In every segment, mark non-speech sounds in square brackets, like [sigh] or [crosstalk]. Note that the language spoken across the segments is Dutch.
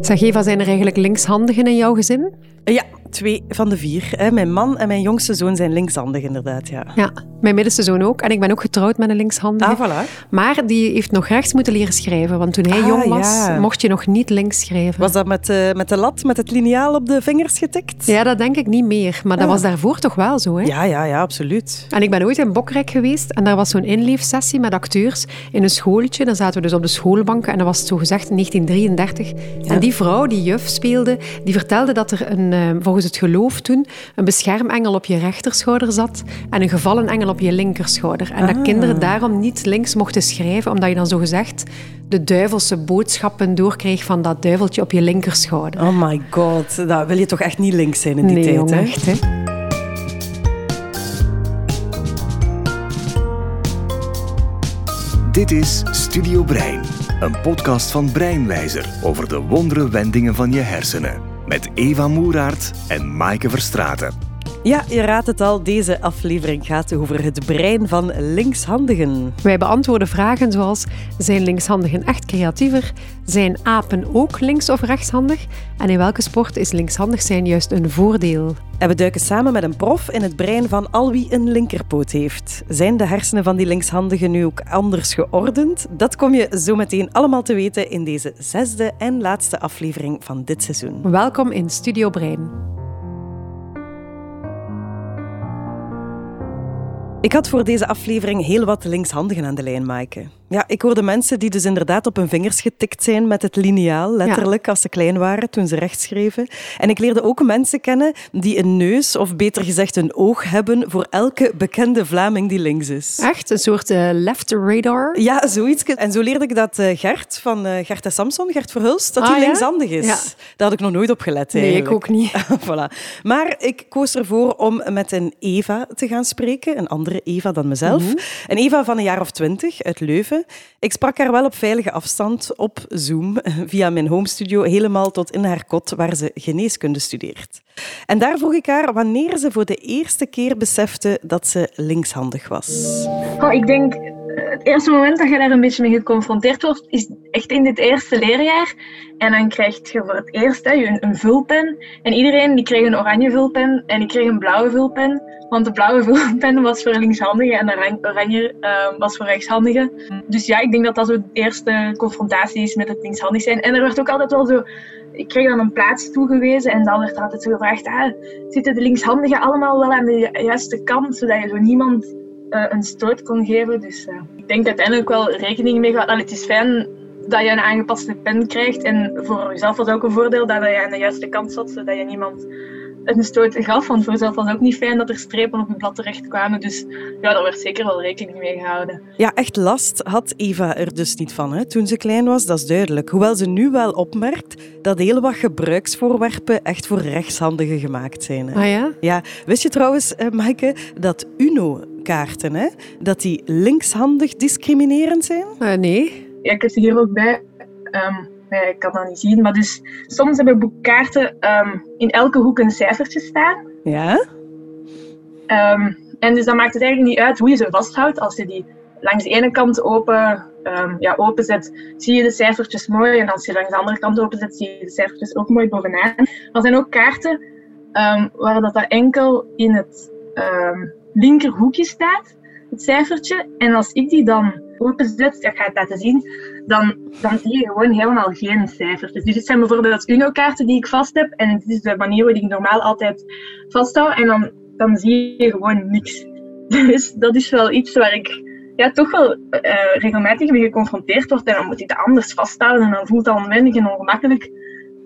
Zeg Eva, zijn er eigenlijk linkshandigen in jouw gezin? Ja, twee van de vier. Mijn man en mijn jongste zoon zijn linkshandig, inderdaad. Ja. ja, mijn middenste zoon ook. En ik ben ook getrouwd met een linkshandige. Ah, voilà. Maar die heeft nog rechts moeten leren schrijven. Want toen hij Ah, jong was, ja. mocht je nog niet links schrijven. Was dat met, eh, met de lat, met het liniaal op de vingers getikt? Ja, dat denk ik niet meer. Maar dat Ah. was daarvoor toch wel zo, hè? ja, ja, ja, absoluut. En ik ben ooit in Bokrijk geweest en daar was zo'n inleefsessie met acteurs in een schooltje. Dan zaten we dus op de schoolbanken en dat was zo gezegd 1933. En die vrouw die juf speelde, die vertelde dat er een, eh, volgens het geloof toen een beschermengel op je rechterschouder zat en een gevallen engel op je linkerschouder. En dat kinderen daarom niet links mochten schrijven, omdat je dan zo gezegd de duivelse boodschappen doorkreeg van dat duiveltje op je linkerschouder. Oh my god, dat wil je toch echt niet links zijn in die nee, tijd, hè? echt, hè? Dit is Studio Brein, een podcast van Breinwijzer over de wondere wendingen van je hersenen. Met Eva Moeraert en Maaike Verstraeten. Ja, je raadt het al, deze aflevering gaat over het brein van linkshandigen. Wij beantwoorden vragen zoals: zijn linkshandigen echt creatiever? Zijn apen ook links- of rechtshandig? En in welke sport is linkshandig zijn juist een voordeel? En we duiken samen met een prof in het brein van al wie een linkerpoot heeft. Zijn de hersenen van die linkshandigen nu ook anders geordend? Dat kom je zo meteen allemaal te weten in deze zesde en laatste aflevering van dit seizoen. Welkom in Studio Brein. Ik had voor deze aflevering heel wat linkshandigen aan de lijn, Maaike. Ja, ik hoorde mensen die dus inderdaad op hun vingers getikt zijn met het liniaal, letterlijk, als ze klein waren, toen ze rechts schreven. En ik leerde ook mensen kennen die een neus, of beter gezegd een oog hebben voor elke bekende Vlaming die links is. Echt een soort eh, left radar? Ja, zoiets. En zo leerde ik dat eh, Gert van eh, Gert en Samson, Gert Verhulst, dat Ah, hij ja? linkshandig is. Ja. Daar had ik nog nooit op gelet Nee, eigenlijk. ik ook niet. [laughs] voilà. Maar ik koos ervoor om met een Eva te gaan spreken, een andere Eva dan mezelf. Mhm. Een Eva van een jaar of twintig uit Leuven. Ik sprak haar wel op veilige afstand op Zoom via mijn home studio, helemaal tot in haar kot waar ze geneeskunde studeert. En daar vroeg ik haar wanneer ze voor de eerste keer besefte dat ze linkshandig was. Oh, ik denk, eh, het eerste moment dat je daar een beetje mee geconfronteerd wordt, is echt in dit eerste leerjaar. En dan krijg je voor het eerst hè, een, een vulpen. En iedereen die kreeg een oranje vulpen en ik kreeg een blauwe vulpen. Want de blauwe [laughs] vulpen was voor linkshandigen en de oran- oranje eh, was voor rechtshandigen. Dus ja, ik denk dat dat zo de eerste confrontatie is met het linkshandig zijn. En er werd ook altijd wel zo... Ik kreeg dan een plaats toegewezen en dan werd er altijd zo gevraagd... Ah, zitten de linkshandigen allemaal wel aan de ju- juiste kant, zodat je zo niemand een stoot kon geven. Dus eh, ik denk uiteindelijk wel rekening mee gaat. Het is fijn dat je een aangepaste pen krijgt. En voor jezelf was ook een voordeel dat je aan de juiste kant zat, zodat je niemand een stoot gaf. Want voor jezelf was het ook niet fijn dat er strepen op je blad terecht kwamen. Dus ja, daar werd zeker wel rekening mee gehouden. Ja, echt last had Eva er dus niet van hè, toen ze klein was, dat is duidelijk. Hoewel ze nu wel opmerkt dat heel wat gebruiksvoorwerpen echt voor rechtshandigen gemaakt zijn. Hè. Ah ja? Ja, wist je trouwens, eh, Maaike, dat UNO-kaarten, hè, dat die linkshandig discriminerend zijn? Eh, nee. Ja, ik heb ze hier ook bij. Ehm, ja, ik kan dat niet zien. Maar dus, soms hebben boekkaarten ehm, in elke hoek een cijfertje staan. Ja? Ehm, en dus dan maakt het eigenlijk niet uit hoe je ze vasthoudt. Als je die langs de ene kant open, ehm, ja, openzet, zie je de cijfertjes mooi. En als je langs de andere kant openzet, zie je de cijfertjes ook mooi bovenaan. Er zijn ook kaarten ehm, waar dat, dat enkel in het ehm, linkerhoekje staat, het cijfertje. En als ik die dan openzet, ga het laten zien, dan, dan zie je gewoon helemaal geen cijfertjes. Dus dit zijn bijvoorbeeld UNO-kaarten die ik vast heb. En dit is de manier waarop ik normaal altijd vasthoud. En dan, dan zie je gewoon niks. [laughs] Dus dat is wel iets waar ik ja, toch wel eh, regelmatig mee geconfronteerd word. En dan moet ik het anders vasthouden. En dan voelt het onwennig en ongemakkelijk.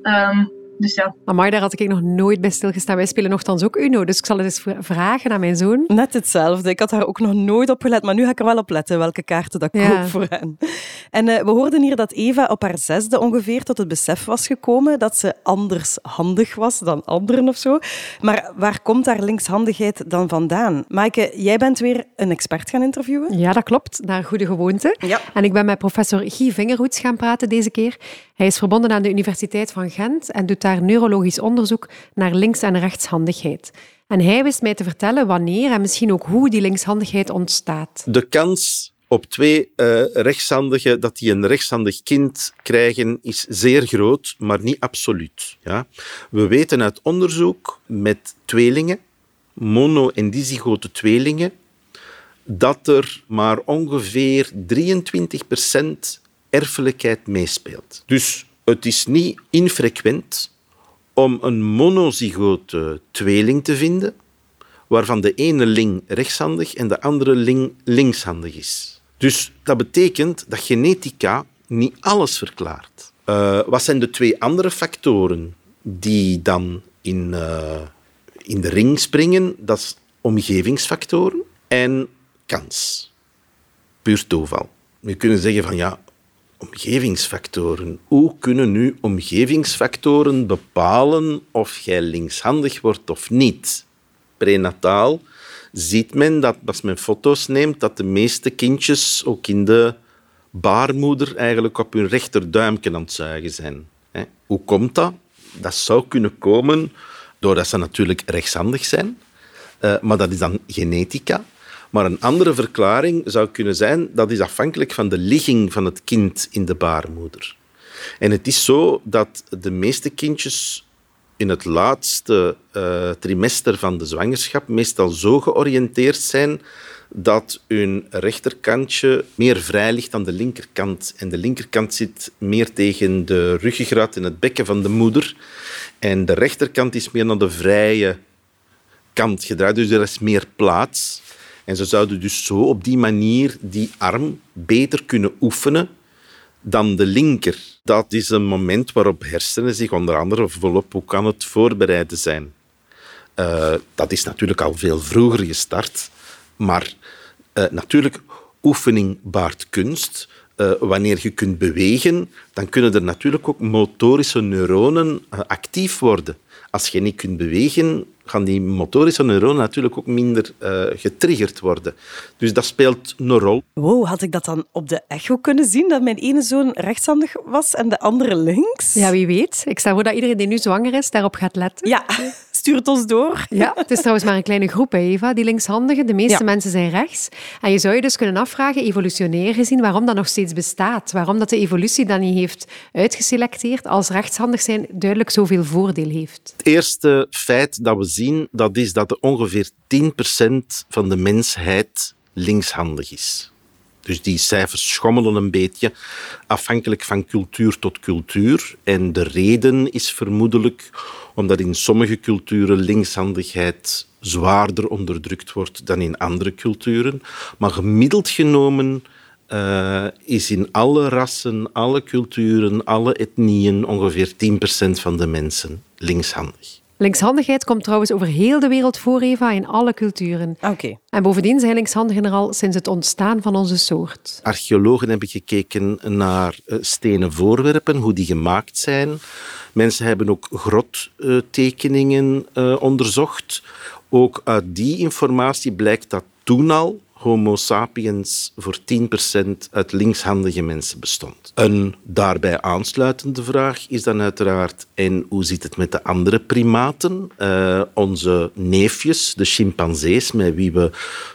Ehm, dus ja. Amai, daar had ik nog nooit bij stilgestaan. Wij spelen nogthans ook Uno, dus ik zal het eens vra- vragen aan mijn zoon. Net hetzelfde. Ik had daar ook nog nooit op gelet, maar nu ga ik er wel op letten welke kaarten dat ik Ja. koop voor hen. En eh, we hoorden hier dat Eva op haar zesde ongeveer tot het besef was gekomen dat ze anders handig was dan anderen of zo. Maar waar komt haar linkshandigheid dan vandaan? Maaike, jij bent weer een expert gaan interviewen. Ja, dat klopt, naar goede gewoonte. Ja. En ik ben met professor Guy Vingerhoets gaan praten deze keer. Hij is verbonden aan de Universiteit van Gent en doet daar neurologisch onderzoek naar links- en rechtshandigheid. En hij wist mij te vertellen wanneer en misschien ook hoe die linkshandigheid ontstaat. de kans op twee uh, rechtshandigen, dat die een rechtshandig kind krijgen, is zeer groot, maar niet absoluut. Ja? We weten uit onderzoek met tweelingen, mono- en dizygote tweelingen, dat er maar ongeveer 23% erfelijkheid meespeelt. Dus het is niet infrequent om een monozygote tweeling te vinden, waarvan de ene ling rechtshandig en de andere ling linkshandig is. Dus dat betekent dat genetica niet alles verklaart. Uh, wat zijn de twee andere factoren die dan in, uh, in de ring springen? Dat is omgevingsfactoren en kans. Puur toeval. Je kunt zeggen van ja, omgevingsfactoren. Hoe kunnen nu omgevingsfactoren bepalen of jij linkshandig wordt of niet? Prenataal ziet men dat, als men foto's neemt, dat de meeste kindjes ook in de baarmoeder eigenlijk op hun rechterduimje aan het zuigen zijn. Hoe komt dat? Dat zou kunnen komen doordat ze natuurlijk rechtshandig zijn, eh, maar dat is dan genetica. Maar een andere verklaring zou kunnen zijn dat is afhankelijk van de ligging van het kind in de baarmoeder. En het is zo dat de meeste kindjes in het laatste uh, trimester van de zwangerschap meestal zo georiënteerd zijn dat hun rechterkantje meer vrij ligt dan de linkerkant. En de linkerkant zit meer tegen de ruggengraat en het bekken van de moeder. En de rechterkant is meer naar de vrije kant gedraaid, dus er is meer plaats. En ze zouden dus zo op die manier die arm beter kunnen oefenen dan de linker. Dat is een moment waarop hersenen zich onder andere volop hoe kan het voorbereiden zijn. Uh, dat is natuurlijk al veel vroeger gestart, maar uh, natuurlijk, oefening baart kunst. Uh, wanneer je kunt bewegen, dan kunnen er natuurlijk ook motorische neuronen actief worden. Als je niet kunt bewegen, gaan die motorische neuronen natuurlijk ook minder uh, getriggerd worden. Dus dat speelt een rol. Wow, had ik dat dan op de echo kunnen zien, dat mijn ene zoon rechtshandig was en de andere links? Ja, wie weet. Ik stel voor dat iedereen die nu zwanger is, daarop gaat letten. Ja, stuur het ons door. [laughs] Ja, het is trouwens maar een kleine groep, Eva, die linkshandigen. De meeste mensen zijn rechts. En je zou je dus kunnen afvragen, evolutionair gezien, waarom dat nog steeds bestaat. Waarom dat de evolutie dat niet heeft uitgeselecteerd als rechtshandig zijn duidelijk zoveel voordeel heeft. Het eerste feit dat we zien, dat is dat er ongeveer 10% van de mensheid linkshandig is. Dus die cijfers schommelen een beetje afhankelijk van cultuur tot cultuur. En de reden is vermoedelijk omdat in sommige culturen linkshandigheid zwaarder onderdrukt wordt dan in andere culturen. Maar gemiddeld genomen uh, is in alle rassen, alle culturen, alle etnieën ongeveer 10% van de mensen linkshandig. Linkshandigheid komt trouwens over heel de wereld voor, Eva, in alle culturen. Oké. En bovendien zijn linkshandigen er al sinds het ontstaan van onze soort. Archeologen hebben gekeken naar eh, stenen voorwerpen, hoe die gemaakt zijn. Mensen hebben ook grottekeningen uh, onderzocht. Ook uit die informatie blijkt dat toen al Homo sapiens voor 10% uit linkshandige mensen bestond. Een daarbij aansluitende vraag is dan uiteraard: en hoe zit het met de andere primaten? Uh, onze neefjes, de chimpansees, met wie we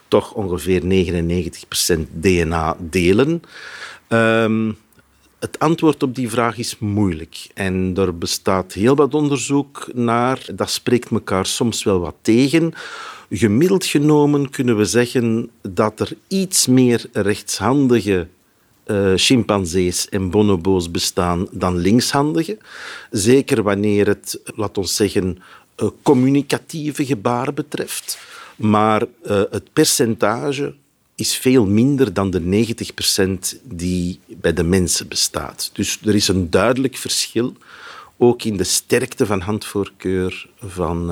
toch ongeveer 99% DNA delen. Uh, het antwoord op die vraag is moeilijk. En er bestaat heel wat onderzoek naar. Dat spreekt elkaar soms wel wat tegen. Gemiddeld genomen kunnen we zeggen dat er iets meer rechtshandige uh, chimpansees en bonobo's bestaan dan linkshandige. Zeker wanneer het, laat ons zeggen, uh, communicatieve gebaren betreft. Maar uh, het percentage is veel minder dan de 90% die bij de mensen bestaat. Dus er is een duidelijk verschil, ook in de sterkte van handvoorkeur van,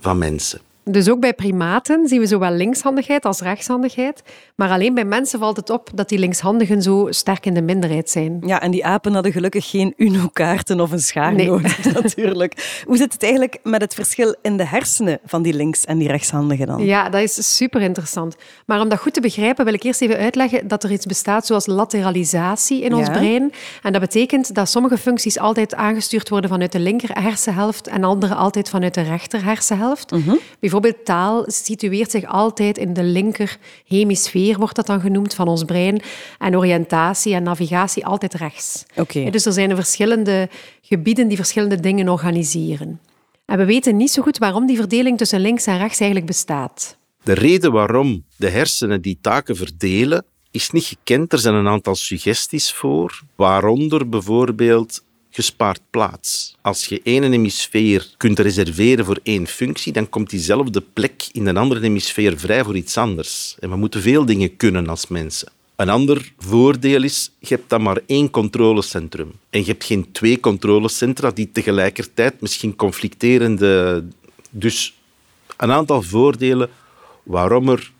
van mensen. Dus ook bij primaten zien we zowel linkshandigheid als rechtshandigheid. Maar alleen bij mensen valt het op dat die linkshandigen zo sterk in de minderheid zijn. Ja, en die apen hadden gelukkig geen Uno-kaarten of een schaar nee. nodig, [laughs] natuurlijk. Hoe zit het eigenlijk met het verschil in de hersenen van die links- en die rechtshandigen dan? Ja, dat is super interessant. Maar om dat goed te begrijpen, wil ik eerst even uitleggen dat er iets bestaat zoals lateralisatie in ons brein. En dat betekent dat sommige functies altijd aangestuurd worden vanuit de linker hersenhelft en andere altijd vanuit de rechter hersenhelft. Mm bijvoorbeeld taal situeert zich altijd in de linker hemisfeer, wordt dat dan genoemd, van ons brein. En oriëntatie en navigatie altijd rechts. Oké. Dus er zijn verschillende gebieden die verschillende dingen organiseren. En we weten niet zo goed waarom die verdeling tussen links en rechts eigenlijk bestaat. De reden waarom de hersenen die taken verdelen, is niet gekend. Er zijn een aantal suggesties voor, waaronder bijvoorbeeld gespaard plaats. Als je één hemisfeer kunt reserveren voor één functie, dan komt diezelfde plek in een andere hemisfeer vrij voor iets anders. En we moeten veel dingen kunnen als mensen. Een ander voordeel is, je hebt dan maar één controlecentrum. En je hebt geen twee controlecentra die tegelijkertijd misschien conflicterende... Dus een aantal voordelen waarom er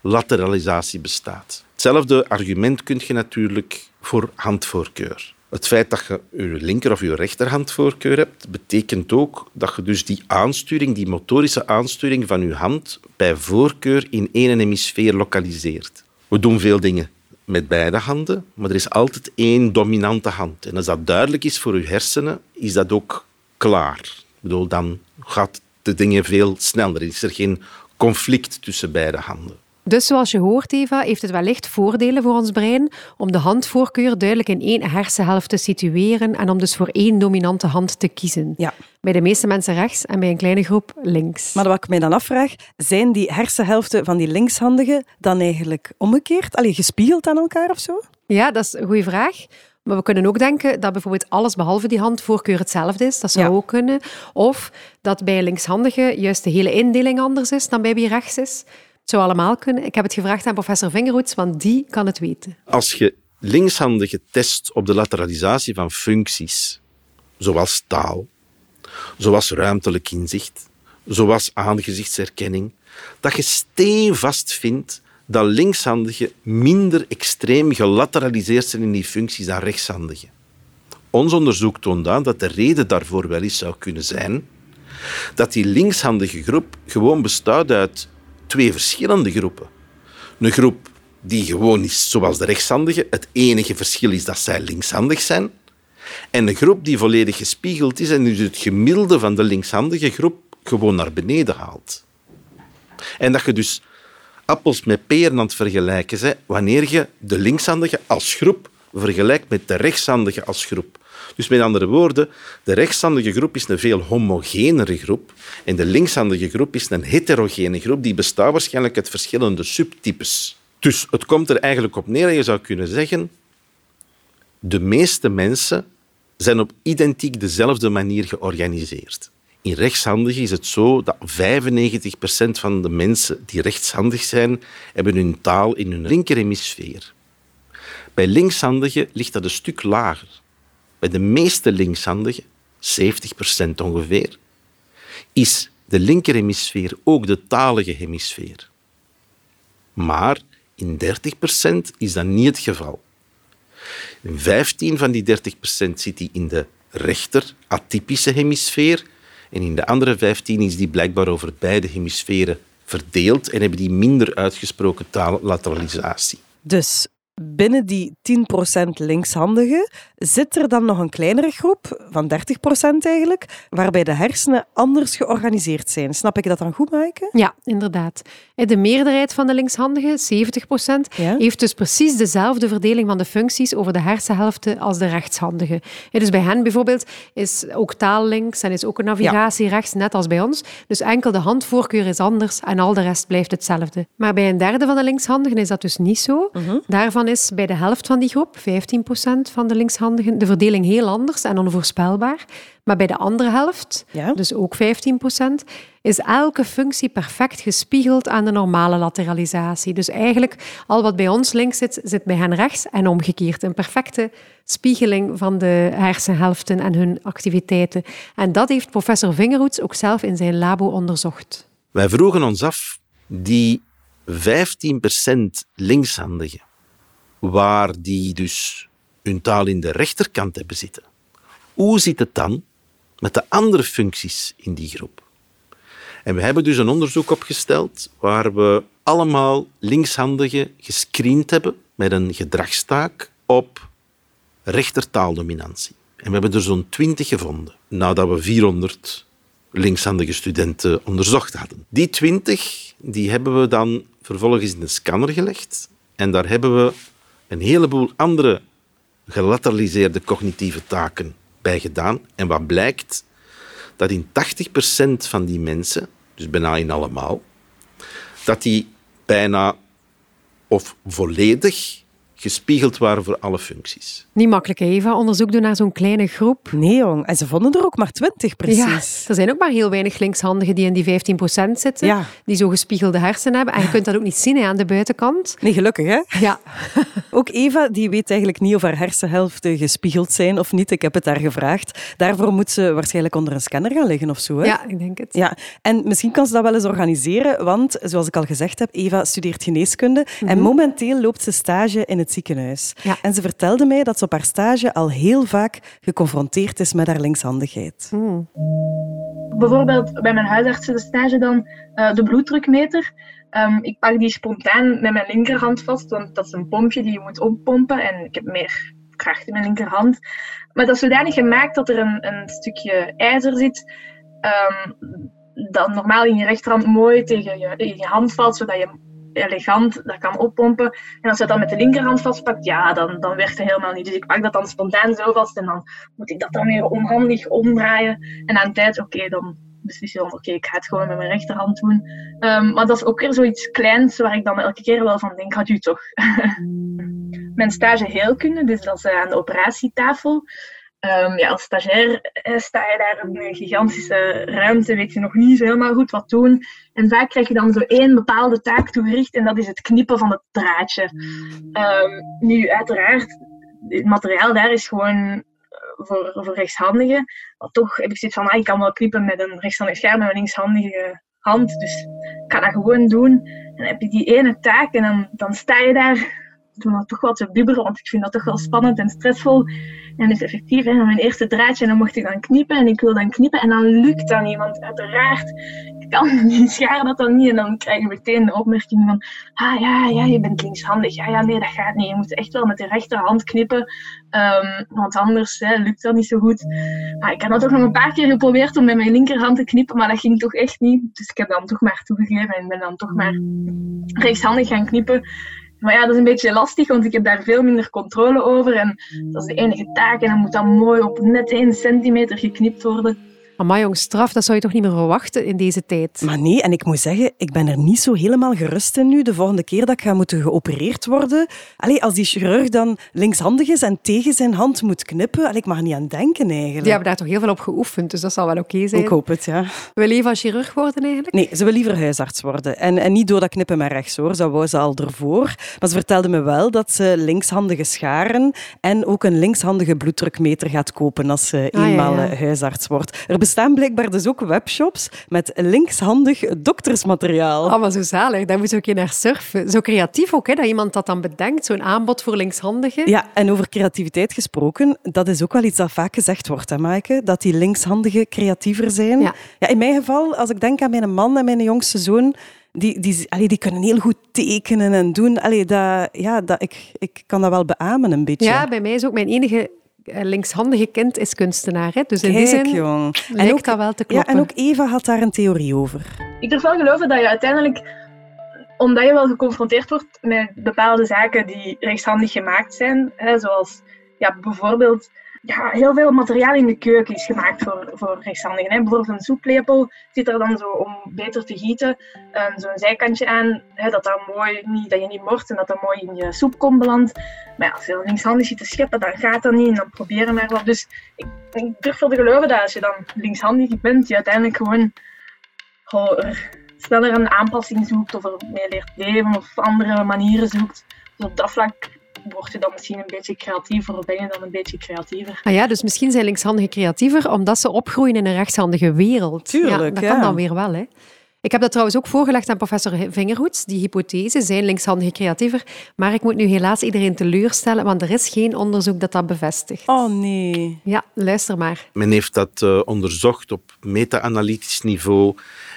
lateralisatie bestaat. Hetzelfde argument kun je natuurlijk voor handvoorkeur. Het feit dat je je linker of je rechterhandvoorkeur hebt, betekent ook dat je dus die aansturing, die motorische aansturing van je hand, bij voorkeur in één hemisfeer lokaliseert. We doen veel dingen met beide handen, maar er is altijd één dominante hand. En als dat duidelijk is voor je hersenen, is dat ook klaar. Ik bedoel, dan gaat de dingen veel sneller. Is er geen conflict tussen beide handen. Dus zoals je hoort, Eva, heeft het wellicht voordelen voor ons brein om de handvoorkeur duidelijk in één hersenhelft te situeren en om dus voor één dominante hand te kiezen. Ja. Bij de meeste mensen rechts en bij een kleine groep links. Maar wat ik mij dan afvraag, zijn die hersenhelften van die linkshandigen dan eigenlijk omgekeerd? Allee, gespiegeld aan elkaar of zo? Ja, dat is een goede vraag. Maar we kunnen ook denken dat bijvoorbeeld alles behalve die handvoorkeur hetzelfde is. Dat zou Ja. ook kunnen. Of dat bij linkshandigen juist de hele indeling anders is dan bij wie rechts is. Het zou allemaal kunnen. Ik heb het gevraagd aan professor Vingerhoets, want die kan het weten. Als je linkshandigen test op de lateralisatie van functies, zoals taal, zoals ruimtelijk inzicht, zoals aangezichtsherkenning, dat je steenvast vindt dat linkshandigen minder extreem gelateraliseerd zijn in die functies dan rechtshandigen. Ons onderzoek toont aan dat de reden daarvoor wel eens zou kunnen zijn dat die linkshandige groep gewoon bestaat uit twee verschillende groepen. Een groep die gewoon is zoals de rechtshandigen. Het enige verschil is dat zij linkshandig zijn. En een groep die volledig gespiegeld is en dus het gemiddelde van de linkshandige groep gewoon naar beneden haalt. En dat je dus appels met peren aan het vergelijken bent wanneer je de linkshandige als groep vergelijkt met de rechtshandige als groep. Dus met andere woorden, de rechtshandige groep is een veel homogenere groep en de linkshandige groep is een heterogene groep die bestaat waarschijnlijk uit verschillende subtypes. Dus het komt er eigenlijk op neer dat je zou kunnen zeggen de meeste mensen zijn op identiek dezelfde manier georganiseerd. In rechtshandigen is het zo dat 95% van de mensen die rechtshandig zijn, hebben hun taal in hun linkerhemisfeer. Bij linkshandigen ligt dat een stuk lager. Bij de meeste linkshandigen, 70% ongeveer, is de linkerhemisfeer ook de talige hemisfeer. Maar in 30% is dat niet het geval. In 15 van die 30% zit die in de rechter atypische hemisfeer en in de andere 15 is die blijkbaar over beide hemisferen verdeeld en hebben die minder uitgesproken tallateralisatie. Dus binnen die 10% linkshandigen zit er dan nog een kleinere groep, van 30% eigenlijk, waarbij de hersenen anders georganiseerd zijn. Snap ik dat dan goed, Maaike? Ja, inderdaad. De meerderheid van de linkshandigen, 70%, Ja. heeft dus precies dezelfde verdeling van de functies over de hersenhelften als de rechtshandigen. Ja, Dus bij hen bijvoorbeeld is ook taal links en is ook een navigatie rechts, net als bij ons. Dus enkel de handvoorkeur is anders en al de rest blijft hetzelfde. Maar bij een derde van de linkshandigen is dat dus niet zo. Daarvan is bij de helft van die groep, 15% van de linkshandigen, de verdeling heel anders en onvoorspelbaar. Maar bij de andere helft, Ja. dus ook 15%, is elke functie perfect gespiegeld aan de normale lateralisatie. Dus eigenlijk al wat bij ons links zit, zit bij hen rechts en omgekeerd. Een perfecte spiegeling van de hersenhelften en hun activiteiten. En dat heeft professor Vingerhoets ook zelf in zijn labo onderzocht. Wij vroegen ons af, die 15% linkshandigen, waar die dus hun taal in de rechterkant hebben zitten, hoe zit het dan met de andere functies in die groep? En we hebben dus een onderzoek opgesteld waar we allemaal linkshandigen gescreend hebben met een gedragstaak op rechtertaaldominantie. En we hebben er zo'n 20 gevonden, nadat we 400 linkshandige studenten onderzocht hadden. Die 20 die hebben we dan vervolgens in de scanner gelegd en daar hebben we een heleboel andere gelateraliseerde cognitieve taken bij gedaan. En wat blijkt? Dat in 80% van die mensen, dus bijna in allemaal, dat die bijna of volledig gespiegeld waren voor alle functies. Niet makkelijk, Eva. Onderzoek doen naar zo'n kleine groep. Nee, jong. En ze vonden er ook maar twintig, precies. Ja, er zijn ook maar heel weinig linkshandigen die in die 15% zitten, Ja. die zo gespiegelde hersenen hebben. En je kunt dat ook niet zien hè, aan de buitenkant. Nee, gelukkig, hè? Ja, [laughs] Ook Eva die weet eigenlijk niet of haar hersenhelften gespiegeld zijn of niet. Ik heb het haar gevraagd. Daarvoor moet ze waarschijnlijk onder een scanner gaan liggen of zo. Hè? ja ik denk het. Ja, en misschien kan ze dat wel eens organiseren, want zoals ik al gezegd heb, Eva studeert geneeskunde en momenteel loopt ze stage in het ziekenhuis. Ja. En ze vertelde mij dat ze op haar stage al heel vaak geconfronteerd is met haar linkshandigheid. Bijvoorbeeld bij mijn huisartsenstage dan eh, de bloeddrukmeter. Ehm, ik pak die spontaan met mijn linkerhand vast, want dat is een pompje die je moet oppompen en ik heb meer kracht in mijn linkerhand. Maar dat is zodanig gemaakt dat er een, een stukje ijzer zit ehm, dat normaal in je rechterhand mooi tegen je, in je hand valt, zodat je elegant dat kan oppompen. En als je dat dan met de linkerhand vastpakt, ja, dan, dan werkt het helemaal niet. Dus ik pak dat dan spontaan zo vast en dan moet ik dat dan weer onhandig omdraaien. En aan de tijd, oké, dan beslis je dan, oké, ik ga het gewoon met mijn rechterhand doen. Ehm, maar dat is ook weer zoiets kleins waar ik dan elke keer wel van denk, gaat u toch. [laughs] mijn stage heelkunde, dus dat is eh, aan de operatietafel. Ehm, ja, als stagiair eh, sta je daar in een gigantische ruimte, weet je nog niet helemaal goed wat doen. En vaak krijg je dan zo één bepaalde taak toegericht en dat is het knippen van het draadje. Ehm, nu, uiteraard, het materiaal daar is gewoon voor, voor rechtshandigen. Maar toch heb ik zoiets van, ah, ik kan wel knippen met een rechtshandig scherm met een linkshandige hand. Dus ik ga dat gewoon doen. En dan heb je die ene taak en dan, dan sta je daar toen dat toch wel te bibberen, want ik vind dat toch wel spannend en stressvol. En dus effectief, hè, mijn eerste draadje, en dan mocht ik dan knippen en ik wil dan knippen en dan lukt dat niet, want uiteraard kan [laughs] die schaar dat dan niet en dan krijg je meteen de opmerking van ah ja, ja, je bent linkshandig, ja, ja, nee, dat gaat niet, je moet echt wel met de rechterhand knippen, ehm, want anders hè, lukt dat niet zo goed. Maar ik heb dat toch nog een paar keer geprobeerd om met mijn linkerhand te knippen, maar dat ging toch echt niet, dus ik heb dan toch maar toegegeven en ben dan toch maar rechtshandig gaan knippen. Maar ja, dat is een beetje lastig, want ik heb daar veel minder controle over. En dat is de enige taak. En dan moet dat mooi op net 1 centimeter geknipt worden. Maar jong, straf, dat zou je toch niet meer verwachten in deze tijd? Maar nee, en ik moet zeggen, ik ben er niet zo helemaal gerust in nu. De volgende keer dat ik ga moeten geopereerd worden. Allee, als die chirurg dan linkshandig is en tegen zijn hand moet knippen, allee, ik mag er niet aan denken eigenlijk. Die hebben daar toch heel veel op geoefend, dus dat zal wel oké zijn. Ik hoop het, ja. Wil je van chirurg worden eigenlijk? Nee, ze wil liever huisarts worden. En, en niet door dat knippen met rechts, hoor. Dat wou ze al ervoor. Maar ze vertelde me wel dat ze linkshandige scharen en ook een linkshandige bloeddrukmeter gaat kopen als ze Ah, eenmaal ja. eh, huisarts wordt. Er bestaan blijkbaar dus ook webshops met linkshandig doktersmateriaal. Oh, maar zo zalig. Daar moet je ook in naar surfen. Zo creatief ook, hè, dat iemand dat dan bedenkt. Zo'n aanbod voor linkshandigen. Ja, en over creativiteit gesproken, dat is ook wel iets dat vaak gezegd wordt, hè, Maaike? Dat die linkshandigen creatiever zijn. Ja. in mijn geval, als ik denk aan mijn man en mijn jongste zoon, die, die, allee, die kunnen heel goed tekenen en doen. Allee, dat, ja, dat, ik, ik kan dat wel beamen een beetje. Ja, bij mij is ook mijn enige linkshandige kind is kunstenaar. Hè? Dus in die Kijk, zin jong. lijkt dat wel te Ja, kloppen. en ook Eva had daar een theorie over. Ik durf wel geloven dat je uiteindelijk, omdat je wel geconfronteerd wordt met bepaalde zaken die rechtshandig gemaakt zijn, hè, zoals ja, bijvoorbeeld ja, heel veel materiaal in de keuken is gemaakt voor, voor rechtshandigen. Hè. Bijvoorbeeld een soeplepel zit er dan zo om beter te gieten, eh, zo'n zijkantje aan, hè, dat, dat, mooi niet, dat je niet mort en dat dat mooi in je soepkom belandt. Maar ja, als je linkshandig zit te scheppen, dan gaat dat niet en dan proberen maar wat. Dus ik, ik durf wel te geloven dat als je dan linkshandig bent, je uiteindelijk gewoon er sneller een aanpassing zoekt of er mee leert leven of andere manieren zoekt. Dus op dat vlak word je dan misschien een beetje creatiever of ben je dan een beetje creatiever. Ah ja, dus misschien zijn linkshandigen creatiever omdat ze opgroeien in een rechtshandige wereld. Tuurlijk, ja, dat ja. kan dan weer wel. Hè. Ik heb dat trouwens ook voorgelegd aan professor Vingerhoets. Die hypothese zijn linkshandigen creatiever. Maar ik moet nu helaas iedereen teleurstellen, want er is geen onderzoek dat dat bevestigt. Oh nee. Ja, luister maar. Men heeft dat eh, onderzocht op meta-analytisch niveau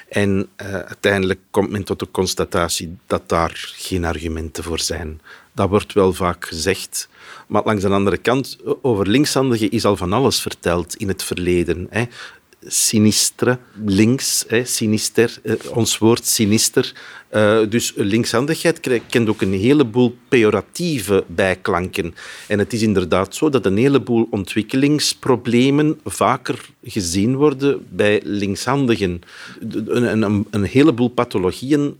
en eh, uiteindelijk komt men tot de constatatie dat daar geen argumenten voor zijn. Dat wordt wel vaak gezegd. Maar langs de andere kant, over linkshandigen is al van alles verteld in het verleden. Hè. sinistre, links, sinister, eh, ons woord sinister. Uh, dus linkshandigheid kent ook een heleboel pejoratieve bijklanken. En het is inderdaad zo dat een heleboel ontwikkelingsproblemen vaker gezien worden bij linkshandigen. Een, een, een heleboel pathologieën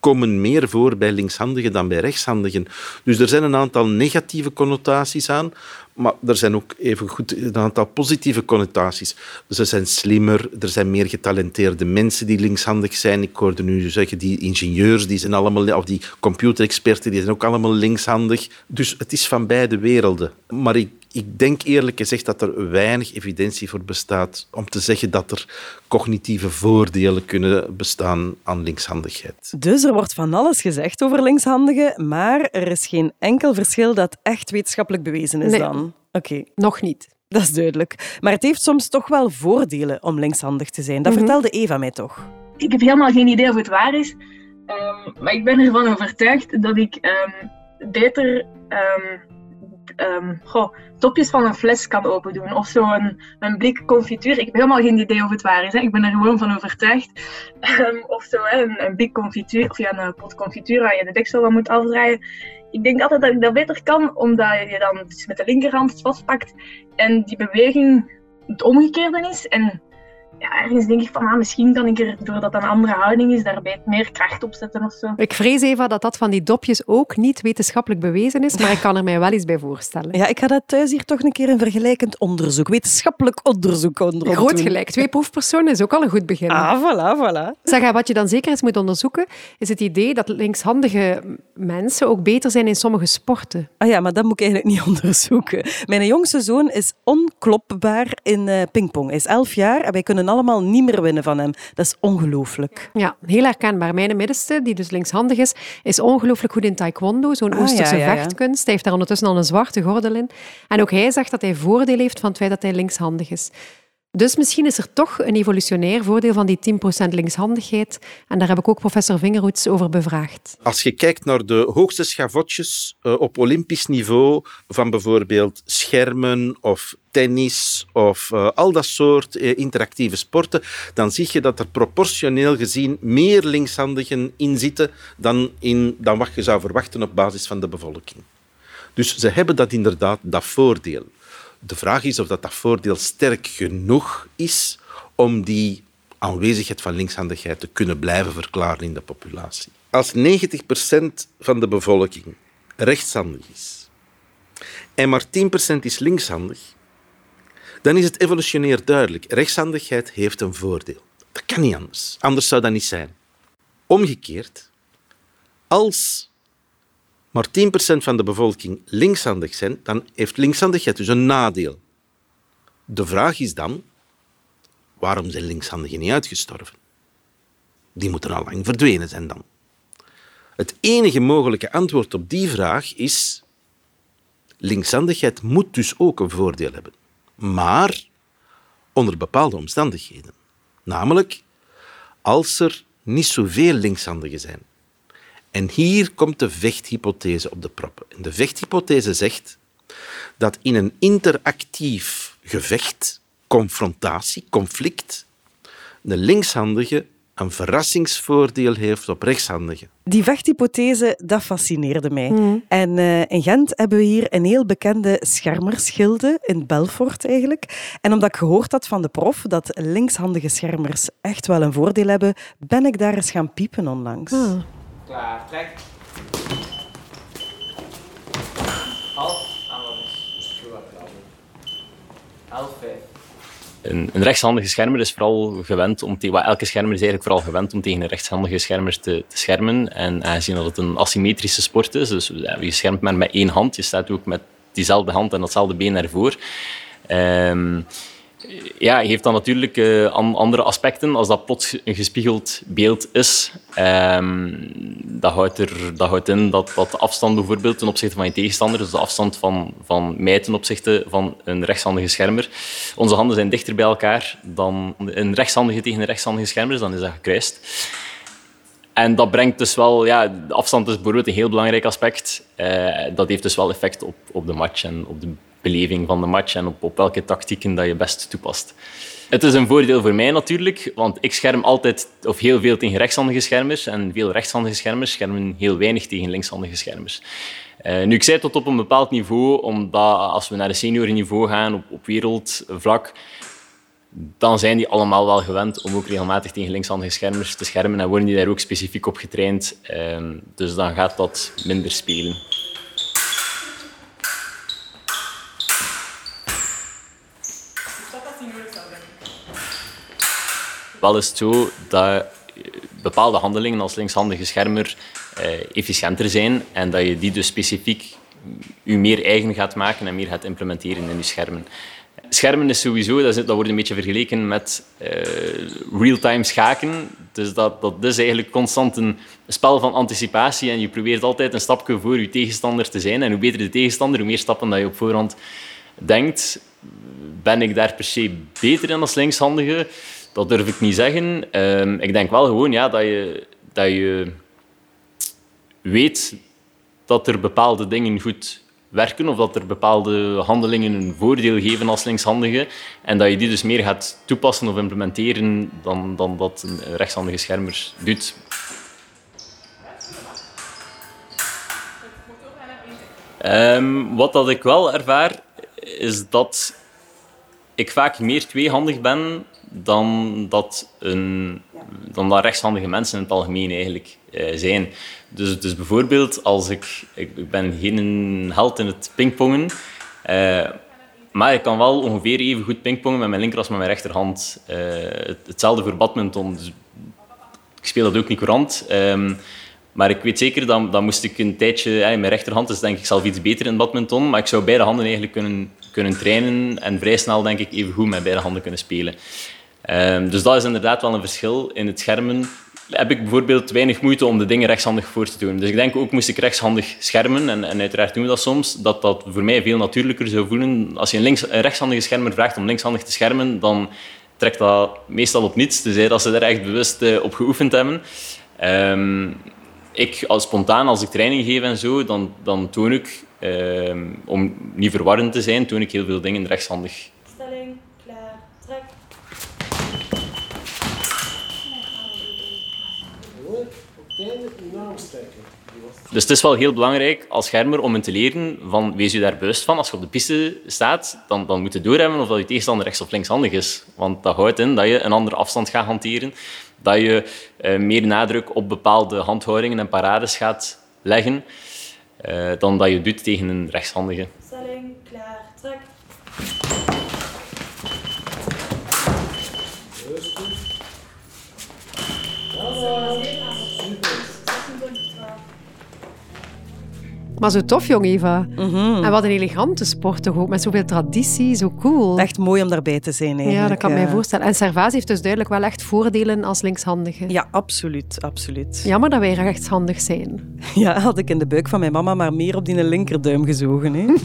komen meer voor bij linkshandigen dan bij rechtshandigen. Dus er zijn een aantal negatieve connotaties aan, maar er zijn ook even goed een aantal positieve connotaties. Ze zijn slimmer, er zijn meer getalenteerde mensen die linkshandig zijn. Ik hoorde nu zeggen, die ingenieurs, die zijn allemaal, of die computerexperten, die zijn ook allemaal linkshandig. Dus het is van beide werelden. Maar ik ik denk eerlijk gezegd dat er weinig evidentie voor bestaat om te zeggen dat er cognitieve voordelen kunnen bestaan aan linkshandigheid. Dus er wordt van alles gezegd over linkshandigen, maar er is geen enkel verschil dat echt wetenschappelijk bewezen is dan? Oké. Nog niet. Dat is duidelijk. Maar het heeft soms toch wel voordelen om linkshandig te zijn. Dat mhm. vertelde Eva mij toch. Ik heb helemaal geen idee of het waar is. Um, maar ik ben ervan overtuigd dat ik um, beter um, um, goh, topjes van een fles kan open doen. Of zo een, een blik confituur. Ik heb helemaal geen idee of het waar is. Hè. Ik ben er gewoon van overtuigd. Of zo hè, een, een blik confituur. Of ja, een pot confituur waar je de deksel van moet afdraaien. Ik denk altijd dat ik dat beter kan, omdat je dan dus met de linkerhand vastpakt en die beweging het omgekeerde is. En ja, ergens denk ik van, ah, misschien kan ik er, doordat dat een andere houding is, daarbij meer kracht op zetten of zo. Ik vrees, Eva, dat dat van die dopjes ook niet wetenschappelijk bewezen is, maar ik kan er mij wel eens bij voorstellen. Ja, ik ga dat thuis hier toch een keer een vergelijkend onderzoek, wetenschappelijk onderzoek onder Groot gelijk. Twee proefpersonen is ook al een goed begin. Ah, voilà, voilà. Zeg, wat je dan zeker eens moet onderzoeken, is het idee dat linkshandige mensen ook beter zijn in sommige sporten. Ah ja, maar dat moet ik eigenlijk niet [laughs] onderzoeken. Mijn jongste zoon is onklopbaar in uh, pingpong. Hij is elf jaar en wij kunnen allemaal niet meer winnen van hem. Dat is ongelooflijk. Ja, heel herkenbaar. Mijn middenste, die dus linkshandig is, is ongelooflijk goed in taekwondo, zo'n ah, Oosterse vechtkunst. Hij heeft daar ondertussen al een zwarte gordel in. En ook hij zegt dat hij voordeel heeft van het feit dat hij linkshandig is. Dus misschien is er toch een evolutionair voordeel van die 10% linkshandigheid. En daar heb ik ook professor Vingerhoets over bevraagd. Als je kijkt naar de hoogste schavotjes uh, op olympisch niveau van bijvoorbeeld schermen of tennis of uh, al dat soort uh, interactieve sporten, dan zie je dat er proportioneel gezien meer linkshandigen in zitten dan, in, dan wat je zou verwachten op basis van de bevolking. Dus ze hebben dat inderdaad, dat voordeel. De vraag is of dat, dat voordeel sterk genoeg is om die aanwezigheid van linkshandigheid te kunnen blijven verklaren in de populatie. Als 90% van de bevolking rechtshandig is en maar 10% is linkshandig, dan is het evolutionair duidelijk. Rechtshandigheid heeft een voordeel. Dat kan niet anders. Anders zou dat niet zijn. Omgekeerd, als maar 10% van de bevolking linkshandig zijn, dan heeft linkshandigheid dus een nadeel. De vraag is dan, waarom zijn linkshandigen niet uitgestorven? Die moeten al lang verdwenen zijn dan. Het enige mogelijke antwoord op die vraag is, linkshandigheid moet dus ook een voordeel hebben. Maar onder bepaalde omstandigheden. Namelijk als er niet zoveel linkshandigen zijn. En hier komt de vechthypothese op de proppen. En de vechthypothese zegt dat in een interactief gevecht, confrontatie, conflict, de linkshandige een verrassingsvoordeel heeft op rechtshandigen. Die vechthypothese, dat fascineerde mij. Mm. En uh, in Gent hebben we hier een heel bekende schermerschilde, in Belfort eigenlijk. En omdat ik gehoord had van de prof dat linkshandige schermers echt wel een voordeel hebben, ben ik daar eens gaan piepen onlangs. Mm. Klaar, trek. Half, is. Half vijf. Een, een, rechtshandige schermer is vooral gewend om tegen, elke schermer is eigenlijk vooral gewend om tegen een rechtshandige schermer te, te schermen. En aangezien dat het een asymmetrische sport is, dus je schermt maar met één hand, je staat ook met diezelfde hand en datzelfde been ervoor. Um, ja, heeft dan natuurlijk uh, andere aspecten. Als dat plots een gespiegeld beeld is, um, dat, houdt er, dat houdt in dat, dat de afstand bijvoorbeeld ten opzichte van je tegenstander, dus de afstand van, van mij ten opzichte van een rechtshandige schermer, onze handen zijn dichter bij elkaar dan een rechtshandige tegen een rechtshandige schermer, dan is dat gekruist. En dat brengt dus wel, ja, de afstand is bijvoorbeeld een heel belangrijk aspect. Uh, dat heeft dus wel effect op, op de match en op de beleving van de match en op, welke tactieken dat je best toepast. Het is een voordeel voor mij natuurlijk, want ik scherm altijd of heel veel tegen rechtshandige schermers en veel rechtshandige schermers schermen heel weinig tegen linkshandige schermers. Uh, nu, ik zei tot op een bepaald niveau, omdat als we naar de seniorniveau gaan op, op wereldvlak, dan zijn die allemaal wel gewend om ook regelmatig tegen linkshandige schermers te schermen en worden die daar ook specifiek op getraind. Uh, dus dan gaat dat minder spelen. Wel is het zo dat bepaalde handelingen als linkshandige schermer eh, efficiënter zijn en dat je die dus specifiek u meer eigen gaat maken en meer gaat implementeren in je schermen. Schermen is sowieso, dat, wordt een beetje vergeleken met uh, real-time schaken. Dus dat, dat is eigenlijk constant een spel van anticipatie en je probeert altijd een stapje voor je tegenstander te zijn. En hoe beter de tegenstander, hoe meer stappen dat je op voorhand denkt. Ben ik daar per se beter in als linkshandige? Dat durf ik niet zeggen. Ehm, ik denk wel gewoon ja, dat, je, dat je weet dat er bepaalde dingen goed werken of dat er bepaalde handelingen een voordeel geven als linkshandige en dat je die dus meer gaat toepassen of implementeren dan, dan dat een rechtshandige schermer doet. Um, wat dat ik wel ervaar, is dat ik vaak meer tweehandig ben dan dat, een, dan dat rechtshandige mensen in het algemeen eigenlijk uh, zijn. Dus, dus bijvoorbeeld, als ik, ik, ben geen held in het pingpongen, uh, maar ik kan wel ongeveer even goed pingpongen met mijn linker als met mijn rechterhand. Uh, hetzelfde voor badminton. Dus ik speel dat ook niet courant. Um, maar ik weet zeker, dat, dat moest ik een tijdje... Mijn rechterhand is denk ik zelf iets beter in badminton, maar ik zou beide handen eigenlijk kunnen, kunnen trainen en vrij snel denk ik even goed met beide handen kunnen spelen. Um, dus dat is inderdaad wel een verschil. In het schermen heb ik bijvoorbeeld weinig moeite om de dingen rechtshandig voor te doen. Dus ik denk ook, moest ik rechtshandig schermen, en, en uiteraard doen we dat soms, dat dat voor mij veel natuurlijker zou voelen. Als je een, rechtshandige schermer vraagt om linkshandig te schermen, dan trekt dat meestal op niets, tenzij dat ze er echt bewust uh, op geoefend hebben. Um, ik, als spontaan, als ik training geef en zo, dan, dan toon ik, um, om niet verwarrend te zijn, toon ik heel veel dingen rechtshandig Dus het is wel heel belangrijk als schermer om te leren van wees je daar bewust van. Als je op de piste staat, dan, dan moet je doorhebben of dat je tegenstander rechts- of linkshandig is. Want dat houdt in dat je een andere afstand gaat hanteren, dat je uh, meer nadruk op bepaalde handhoudingen en parades gaat leggen uh, dan dat je doet tegen een rechtshandige. Maar zo tof, jong Eva. Mhm. En wat een elegante sport toch ook, met zoveel traditie, zo cool. Echt mooi om daarbij te zijn eigenlijk. Ja, dat kan ik mij voorstellen. En Servaas heeft dus duidelijk wel echt voordelen als linkshandige. Ja, absoluut, absoluut. Jammer dat wij rechtshandig zijn. [laughs] Ja, had ik in de buik van mijn mama maar meer op die linkerduim gezogen. Hè? [laughs]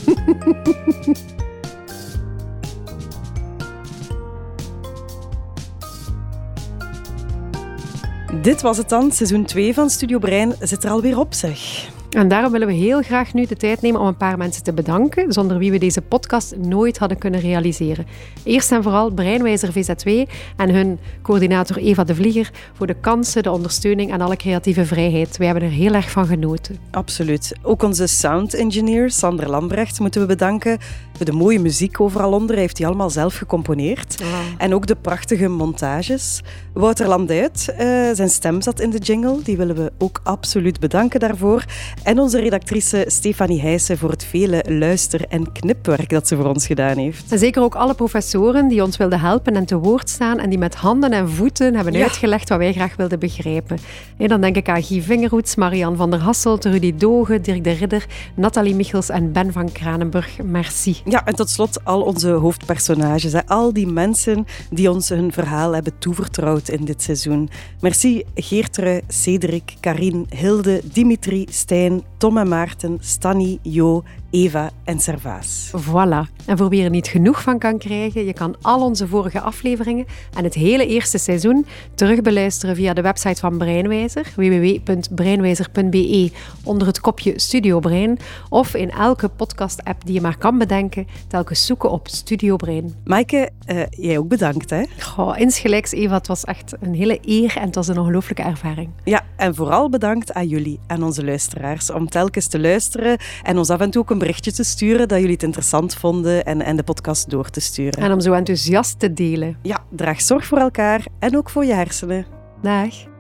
Dit was het dan. Seizoen 2 van Studio Brein zit er alweer op, zeg. En daarom willen we heel graag nu de tijd nemen om een paar mensen te bedanken, zonder wie we deze podcast nooit hadden kunnen realiseren. Eerst en vooral Breinwijzer VZ2 en hun coördinator Eva de Vlieger voor de kansen, de ondersteuning en alle creatieve vrijheid. Wij hebben er heel erg van genoten. Absoluut. Ook onze sound engineer Sander Lambrecht moeten we bedanken voor de mooie muziek overal onder. Hij heeft die allemaal zelf gecomponeerd. En ook de prachtige montages. Wouter Landuit, uh, zijn stem zat in de jingle. Die willen we ook absoluut bedanken daarvoor. En onze redactrice Stefanie Heijsen voor het vele luister- en knipwerk dat ze voor ons gedaan heeft. En zeker ook alle professoren die ons wilden helpen en te woord staan en die met handen en voeten hebben uitgelegd wat wij graag wilden begrijpen. En dan denk ik aan Guy Vingerhoets, Marian van der Hasselt, Rudy Doge, Dirk de Ridder, Nathalie Michels en Ben van Kranenburg. Merci. Ja, en tot slot al onze hoofdpersonages. Al die mensen die ons hun verhaal hebben toevertrouwd in dit seizoen. Merci Geertrui, Cedric, Karin, Hilde, Dimitri, Stijn, Tom en Maarten, Stanny, Jo, Eva en Servaas. Voilà. En voor wie er niet genoeg van kan krijgen, je kan al onze vorige afleveringen en het hele eerste seizoen terugbeluisteren via de website van Breinwijzer, www.breinwijzer.be, onder het kopje Studio Brein, of in elke podcast-app die je maar kan bedenken, telkens zoeken op Studio Brein. Maaike, uh, jij ook bedankt, hè? Goh, insgelijks, Eva. Het was echt een hele eer en het was een ongelooflijke ervaring. Ja, en vooral bedankt aan jullie en onze luisteraars om telkens te luisteren en ons af en toe ook een berichtje te sturen dat jullie het interessant vonden en, en de podcast door te sturen. En om zo enthousiast te delen. Ja, draag zorg voor elkaar en ook voor je hersenen. Dag.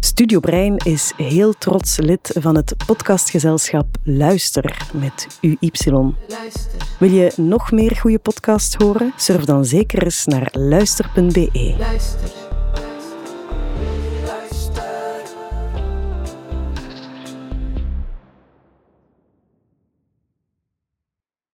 Studio Brein is heel trots lid van het podcastgezelschap Luister met UY. Luister. Wil je nog meer goede podcasts horen? Surf dan zeker eens naar luister.be. Luister.